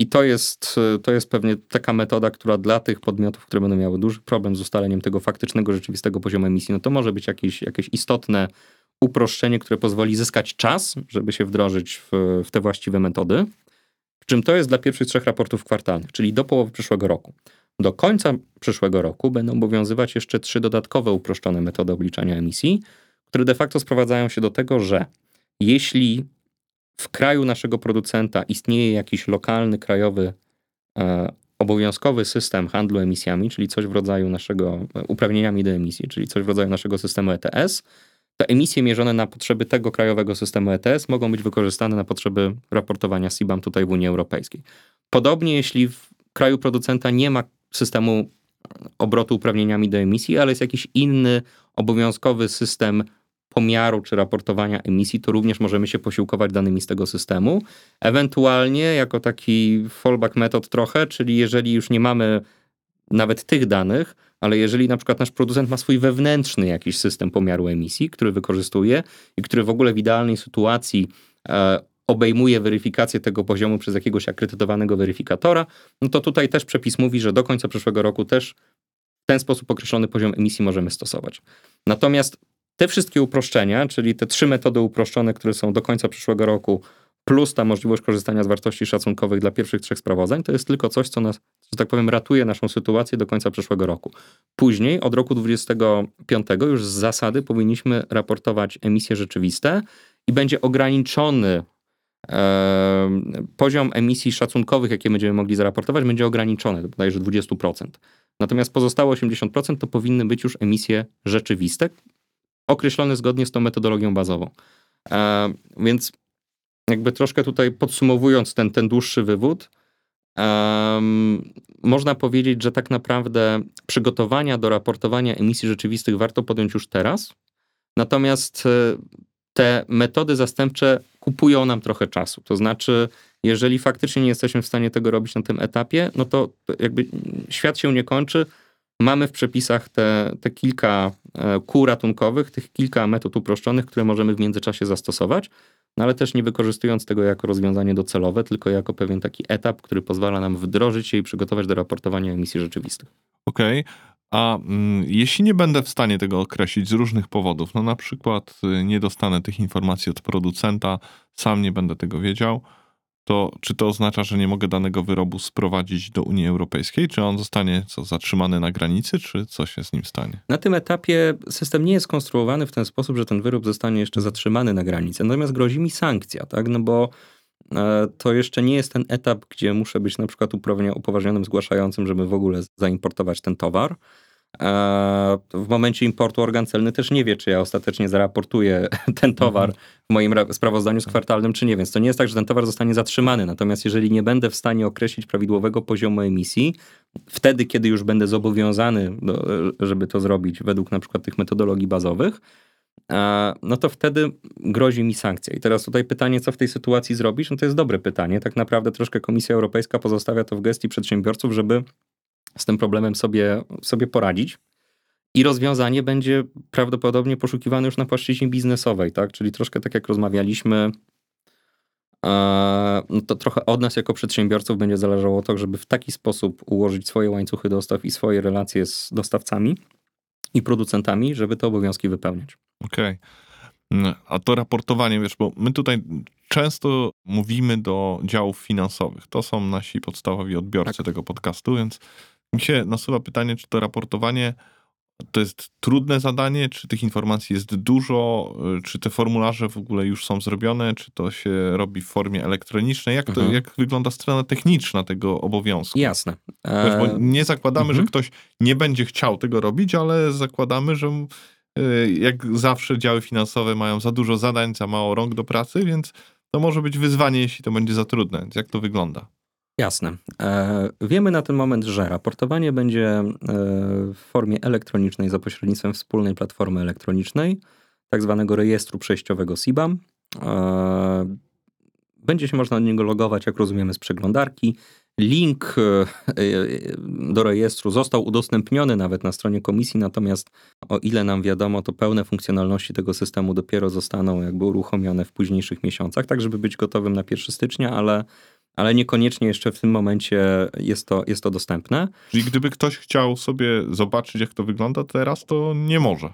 I to jest, to jest pewnie taka metoda, która dla tych podmiotów, które będą miały duży problem z ustaleniem tego faktycznego, rzeczywistego poziomu emisji, no to może być jakieś, jakieś istotne uproszczenie, które pozwoli zyskać czas, żeby się wdrożyć w, w te właściwe metody. Przy czym to jest dla pierwszych trzech raportów kwartalnych, czyli do połowy przyszłego roku. Do końca przyszłego roku będą obowiązywać jeszcze trzy dodatkowe uproszczone metody obliczania emisji, które de facto sprowadzają się do tego, że jeśli w kraju naszego producenta istnieje jakiś lokalny, krajowy, e, obowiązkowy system handlu emisjami, czyli coś w rodzaju naszego e, uprawnieniami do emisji, czyli coś w rodzaju naszego systemu ETS, to emisje mierzone na potrzeby tego krajowego systemu ETS mogą być wykorzystane na potrzeby raportowania CBAM tutaj w Unii Europejskiej. Podobnie jeśli w kraju producenta nie ma systemu obrotu uprawnieniami do emisji, ale jest jakiś inny obowiązkowy system pomiaru czy raportowania emisji, to również możemy się posiłkować danymi z tego systemu. Ewentualnie jako taki fallback metod trochę, czyli jeżeli już nie mamy nawet tych danych, ale jeżeli na przykład nasz producent ma swój wewnętrzny jakiś system pomiaru emisji, który wykorzystuje i który w ogóle w idealnej sytuacji e, obejmuje weryfikację tego poziomu przez jakiegoś akredytowanego weryfikatora, no to tutaj też przepis mówi, że do końca przyszłego roku też w ten sposób określony poziom emisji możemy stosować. Natomiast te wszystkie uproszczenia, czyli te trzy metody uproszczone, które są do końca przyszłego roku, plus ta możliwość korzystania z wartości szacunkowych dla pierwszych trzech sprawozdań, to jest tylko coś, co nas, że tak powiem, ratuje naszą sytuację do końca przyszłego roku. Później, od roku 2025, już z zasady powinniśmy raportować emisje rzeczywiste i będzie ograniczony e, poziom emisji szacunkowych, jakie będziemy mogli zaraportować, będzie ograniczony bodajże 20%. Natomiast pozostałe 80% to powinny być już emisje rzeczywiste, określone zgodnie z tą metodologią bazową. E, więc jakby troszkę tutaj podsumowując ten, ten dłuższy wywód, można powiedzieć, że tak naprawdę przygotowania do raportowania emisji rzeczywistych warto podjąć już teraz. Natomiast e, te metody zastępcze kupują nam trochę czasu. To znaczy, jeżeli faktycznie nie jesteśmy w stanie tego robić na tym etapie, no to jakby świat się nie kończy. Mamy w przepisach te, te kilka e, kół ratunkowych, tych kilka metod uproszczonych, które możemy w międzyczasie zastosować, no ale też nie wykorzystując tego jako rozwiązanie docelowe, tylko jako pewien taki etap, który pozwala nam wdrożyć się i przygotować do raportowania emisji rzeczywistych. Okej. A mm, jeśli nie będę w stanie tego określić z różnych powodów, no na przykład y, nie dostanę tych informacji od producenta, sam nie będę tego wiedział, to czy to oznacza, że nie mogę danego wyrobu sprowadzić do Unii Europejskiej? Czy on zostanie co, zatrzymany na granicy, czy co się z nim stanie? Na tym etapie system nie jest skonstruowany w ten sposób, że ten wyrób zostanie jeszcze zatrzymany na granicy, natomiast grozi mi sankcja, tak? No bo e, to jeszcze nie jest ten etap, gdzie muszę być na przykład upoważnionym zgłaszającym, żeby w ogóle zaimportować ten towar. E, W momencie importu organ celny też nie wie, czy ja ostatecznie zaraportuję ten towar w moim ra- sprawozdaniu z kwartalnym, czy nie. Więc to nie jest tak, że ten towar zostanie zatrzymany. Natomiast jeżeli nie będę w stanie określić prawidłowego poziomu emisji, wtedy, kiedy już będę zobowiązany, do, żeby to zrobić według na przykład tych metodologii bazowych, e, no to wtedy grozi mi sankcja. I teraz tutaj pytanie, co w tej sytuacji zrobić? No to jest dobre pytanie. Tak naprawdę troszkę Komisja Europejska pozostawia to w gestii przedsiębiorców, żeby z tym problemem sobie, sobie poradzić. I rozwiązanie będzie prawdopodobnie poszukiwane już na płaszczyźnie biznesowej, tak? Czyli troszkę tak jak rozmawialiśmy, e, no to trochę od nas jako przedsiębiorców będzie zależało to, żeby w taki sposób ułożyć swoje łańcuchy dostaw i swoje relacje z dostawcami i producentami, żeby te obowiązki wypełniać. Okej. Mm, A to raportowanie, wiesz, bo my tutaj często mówimy do działów finansowych. To są nasi podstawowi odbiorcy Tak. tego podcastu, więc mi się nasuwa pytanie, czy to raportowanie to jest trudne zadanie, czy tych informacji jest dużo, y, czy te formularze w ogóle już są zrobione, czy to się robi w formie elektronicznej? Jak, to, Mhm. jak wygląda strona techniczna tego obowiązku? Jasne. Bo E, nie zakładamy, mhm. że ktoś nie będzie chciał tego robić, ale zakładamy, że y, jak zawsze działy finansowe mają za dużo zadań, za mało rąk do pracy, więc to może być wyzwanie, jeśli to będzie za trudne. Więc jak to wygląda? Jasne. E, wiemy na ten moment, że raportowanie będzie e, w formie elektronicznej za pośrednictwem wspólnej platformy elektronicznej, tak zwanego rejestru przejściowego SIBAM. E, będzie się można do niego logować, jak rozumiemy, z przeglądarki. Link do rejestru został udostępniony nawet na stronie komisji, natomiast o ile nam wiadomo, to pełne funkcjonalności tego systemu dopiero zostaną jakby uruchomione w późniejszych miesiącach, tak żeby być gotowym na 1 stycznia, ale ale niekoniecznie jeszcze w tym momencie jest to, jest to dostępne. Czyli gdyby ktoś chciał sobie zobaczyć, jak to wygląda teraz, to nie może.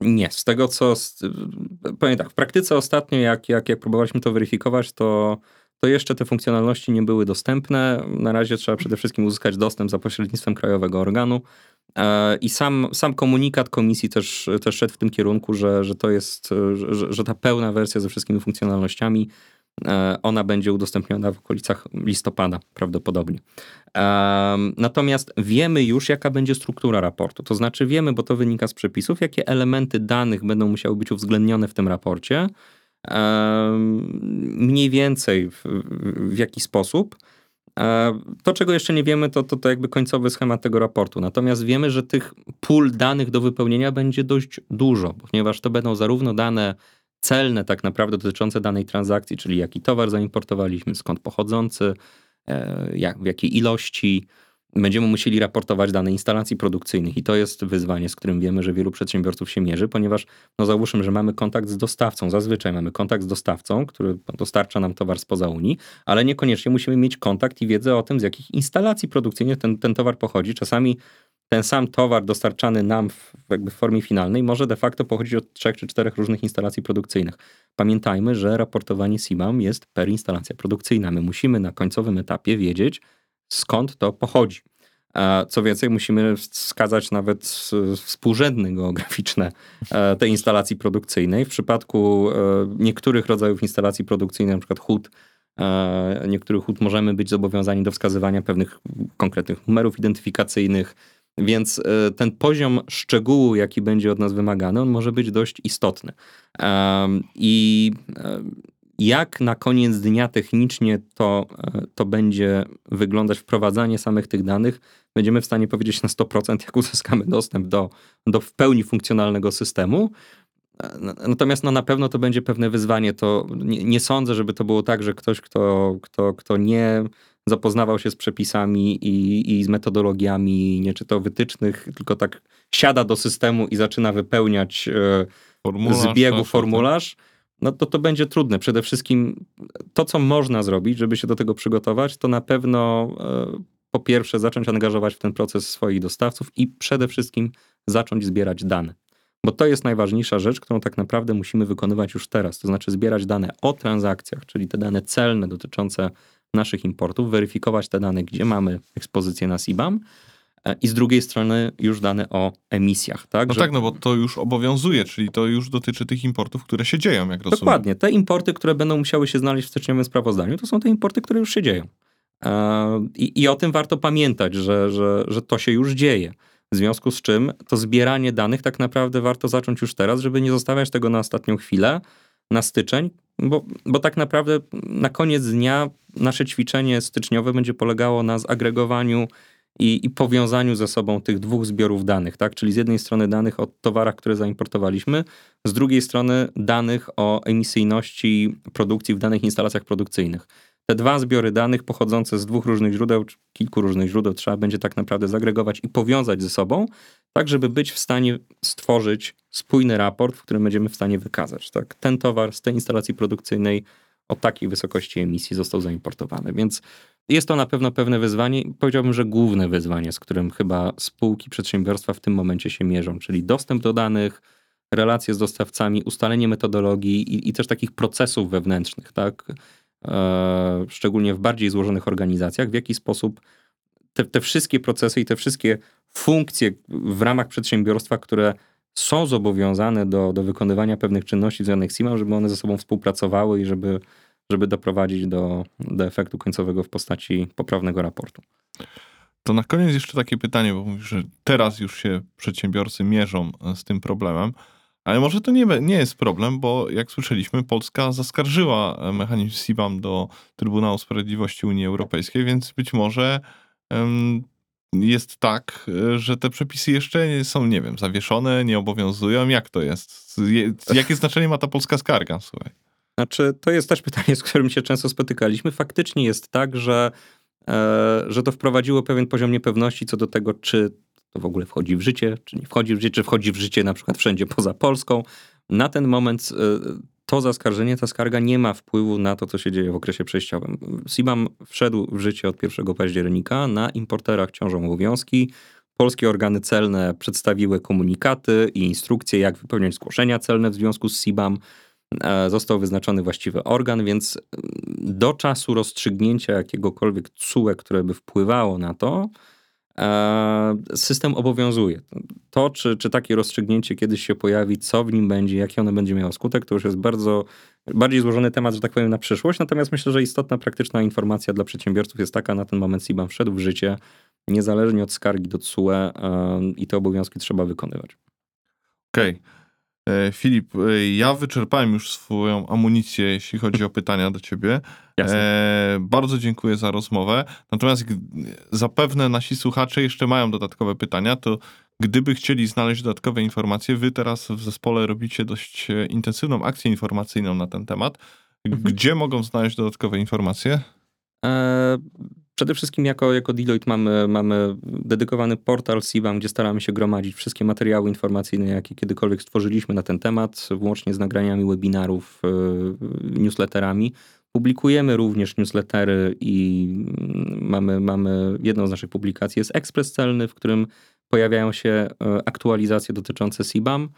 Nie, z tego co. Powiem tak, w praktyce ostatnio, jak, jak, jak próbowaliśmy to weryfikować, to, to jeszcze te funkcjonalności nie były dostępne. Na razie trzeba przede wszystkim uzyskać dostęp za pośrednictwem krajowego organu. E, I sam, sam komunikat komisji też, też szedł w tym kierunku, że, że to jest, że, że- ta pełna wersja ze wszystkimi funkcjonalnościami, ona będzie udostępniona w okolicach listopada prawdopodobnie. Em, Natomiast wiemy już, jaka będzie struktura raportu. To znaczy wiemy, bo to wynika z przepisów, jakie elementy danych będą musiały być uwzględnione w tym raporcie. Em, Mniej więcej w, w jaki sposób. E, To, czego jeszcze nie wiemy, to, to, to jakby końcowy schemat tego raportu. Natomiast wiemy, że tych pól danych do wypełnienia będzie dość dużo, ponieważ to będą zarówno dane celne, tak naprawdę dotyczące danej transakcji, czyli jaki towar zaimportowaliśmy, skąd pochodzący, e, jak, w jakiej ilości. Będziemy musieli raportować dane instalacji produkcyjnych i to jest wyzwanie, z którym wiemy, że wielu przedsiębiorców się mierzy, ponieważ no załóżmy, że mamy kontakt z dostawcą, zazwyczaj mamy kontakt z dostawcą, który dostarcza nam towar spoza Unii, ale niekoniecznie musimy mieć kontakt i wiedzę o tym, z jakich instalacji produkcyjnych ten, ten towar pochodzi. Czasami ten sam towar dostarczany nam w, jakby w formie finalnej może de facto pochodzić od trzech czy czterech różnych instalacji produkcyjnych. Pamiętajmy, że raportowanie CIMAM jest per instalacja produkcyjna. My musimy na końcowym etapie wiedzieć, skąd to pochodzi. Co więcej, musimy wskazać nawet współrzędny geograficzne e, tej instalacji produkcyjnej. W przypadku e, niektórych rodzajów instalacji produkcyjnych, przykład hut, e, niektórych hut możemy być zobowiązani do wskazywania pewnych konkretnych numerów identyfikacyjnych, więc e, ten poziom szczegółu, jaki będzie od nas wymagany, on może być dość istotny. I em, Jak na koniec dnia technicznie to, e, to będzie wyglądać wprowadzanie samych tych danych, będziemy w stanie powiedzieć na 100%, jak uzyskamy dostęp do, do w pełni funkcjonalnego systemu. E, Natomiast no, na pewno to będzie pewne wyzwanie. To nie, nie sądzę, żeby to było tak, że ktoś, kto, kto, kto nie zapoznawał się z przepisami i, i z metodologiami, nie czytał wytycznych, tylko tak siada do systemu i zaczyna wypełniać e, Formularz, z biegu tak, formularz, no to to będzie trudne. Przede wszystkim to, co można zrobić, żeby się do tego przygotować, to na pewno e, po pierwsze zacząć angażować w ten proces swoich dostawców i przede wszystkim zacząć zbierać dane. Bo to jest najważniejsza rzecz, którą tak naprawdę musimy wykonywać już teraz. To znaczy zbierać dane o transakcjach, czyli te dane celne dotyczące naszych importów, weryfikować te dane, gdzie mamy ekspozycję na CBAM e, i z drugiej strony już dane o emisjach. Tak? No Że- tak, no bo to już obowiązuje, czyli to już dotyczy tych importów, które się dzieją, jak rozumiem. Dokładnie. Te importy, które będą musiały się znaleźć w styczniowym sprawozdaniu, to są te importy, które już się dzieją. E, I, i o tym warto pamiętać, że, że, że to się już dzieje. W związku z czym to zbieranie danych tak naprawdę warto zacząć już teraz, żeby nie zostawiać tego na ostatnią chwilę, na styczeń, bo, bo tak naprawdę na koniec dnia nasze ćwiczenie styczniowe będzie polegało na zagregowaniu i, i powiązaniu ze sobą tych dwóch zbiorów danych, tak? Czyli z jednej strony danych o towarach, które zaimportowaliśmy, z drugiej strony danych o emisyjności produkcji w danych instalacjach produkcyjnych. Te dwa zbiory danych pochodzące z dwóch różnych źródeł, czy kilku różnych źródeł, trzeba będzie tak naprawdę zagregować i powiązać ze sobą, tak żeby być w stanie stworzyć spójny raport, w którym będziemy w stanie wykazać, tak? Ten towar z tej instalacji produkcyjnej o takiej wysokości emisji został zaimportowany. Więc jest to na pewno pewne wyzwanie, powiedziałbym, że główne wyzwanie, z którym chyba spółki, przedsiębiorstwa w tym momencie się mierzą, czyli dostęp do danych, relacje z dostawcami, ustalenie metodologii i, i też takich procesów wewnętrznych, tak? E, szczególnie w bardziej złożonych organizacjach, w jaki sposób te, te wszystkie procesy i te wszystkie funkcje w ramach przedsiębiorstwa, które są zobowiązane do, do wykonywania pewnych czynności związanych z SIMA, żeby one ze sobą współpracowały i żeby, żeby doprowadzić do, do efektu końcowego w postaci poprawnego raportu. To na koniec jeszcze takie pytanie, bo mówisz, że teraz już się przedsiębiorcy mierzą e, z tym problemem, ale może to nie, nie jest problem, bo jak słyszeliśmy, Polska zaskarżyła e, mechanizm CBAM do Trybunału Sprawiedliwości Unii Europejskiej, więc być może jest tak, e, że te przepisy jeszcze są, nie wiem, zawieszone, nie obowiązują. Jak to jest? Je- Jakie znaczenie ma ta polska skarga? Słuchaj. Znaczy, to jest też pytanie, z którym się często spotykaliśmy. Faktycznie jest tak, że, e, że to wprowadziło pewien poziom niepewności co do tego, czy to w ogóle wchodzi w życie, czy nie wchodzi w życie, czy wchodzi w życie na przykład wszędzie poza Polską. Na ten moment e, to zaskarżenie, ta skarga nie ma wpływu na to, co się dzieje w okresie przejściowym. SIBAM wszedł w życie od 1 października, na importerach ciążą obowiązki. Polskie organy celne przedstawiły komunikaty i instrukcje, jak wypełniać zgłoszenia celne w związku z SIBAM. E, Został wyznaczony właściwy organ, więc mm, do czasu rozstrzygnięcia jakiegokolwiek CUE, które by wpływało na to, system obowiązuje. To, czy, czy takie rozstrzygnięcie kiedyś się pojawi, co w nim będzie, jaki ono będzie miało skutek, to już jest bardzo bardziej złożony temat, że tak powiem, na przyszłość. Natomiast myślę, że istotna, praktyczna informacja dla przedsiębiorców jest taka, na ten moment SIBAM wszedł w życie, niezależnie od skargi do CUE e, i te obowiązki trzeba wykonywać. Okej. E, Filip, e, ja wyczerpałem już swoją amunicję, jeśli chodzi o pytania do ciebie. Jasne. E, bardzo dziękuję za rozmowę. Natomiast zapewne nasi słuchacze jeszcze mają dodatkowe pytania, to gdyby chcieli znaleźć dodatkowe informacje, wy teraz w zespole robicie dość e, intensywną akcję informacyjną na ten temat. Mhm. Gdzie mogą znaleźć dodatkowe informacje? Przede wszystkim jako, jako Deloitte mamy, mamy dedykowany portal SIBAM, gdzie staramy się gromadzić wszystkie materiały informacyjne, jakie kiedykolwiek stworzyliśmy na ten temat, włącznie z nagraniami webinarów, e, newsletterami. Publikujemy również newslettery i mm, mamy, mamy jedną z naszych publikacji jest ekspres celny, w którym pojawiają się e, aktualizacje dotyczące SIBAM.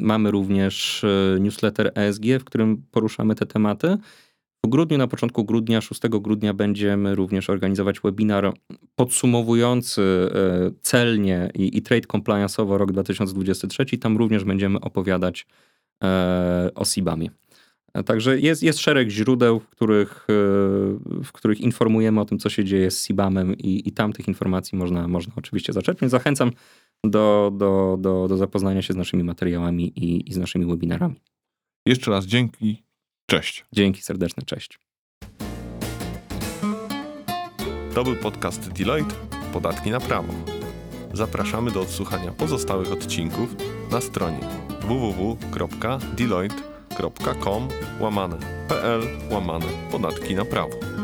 Mamy również e, newsletter ESG, w którym poruszamy te tematy. W grudniu, na początku grudnia, 6 grudnia będziemy również organizować webinar podsumowujący e, celnie i, i trade compliance'owo rok 2023. Tam również będziemy opowiadać e, o SIBAMie. E, Także jest, jest szereg źródeł, w których, w których informujemy o tym, co się dzieje z SIBAMem i, i tam tych informacji można, można oczywiście zaczerpnąć. Zachęcam do, do, do, do zapoznania się z naszymi materiałami i, i z naszymi webinarami. Jeszcze raz dzięki Cześć. Dzięki serdeczne, cześć. To był podcast Deloitte Podatki na prawo. Zapraszamy do odsłuchania pozostałych odcinków na stronie www.deloitte.com łamane pl łamane podatki na prawo.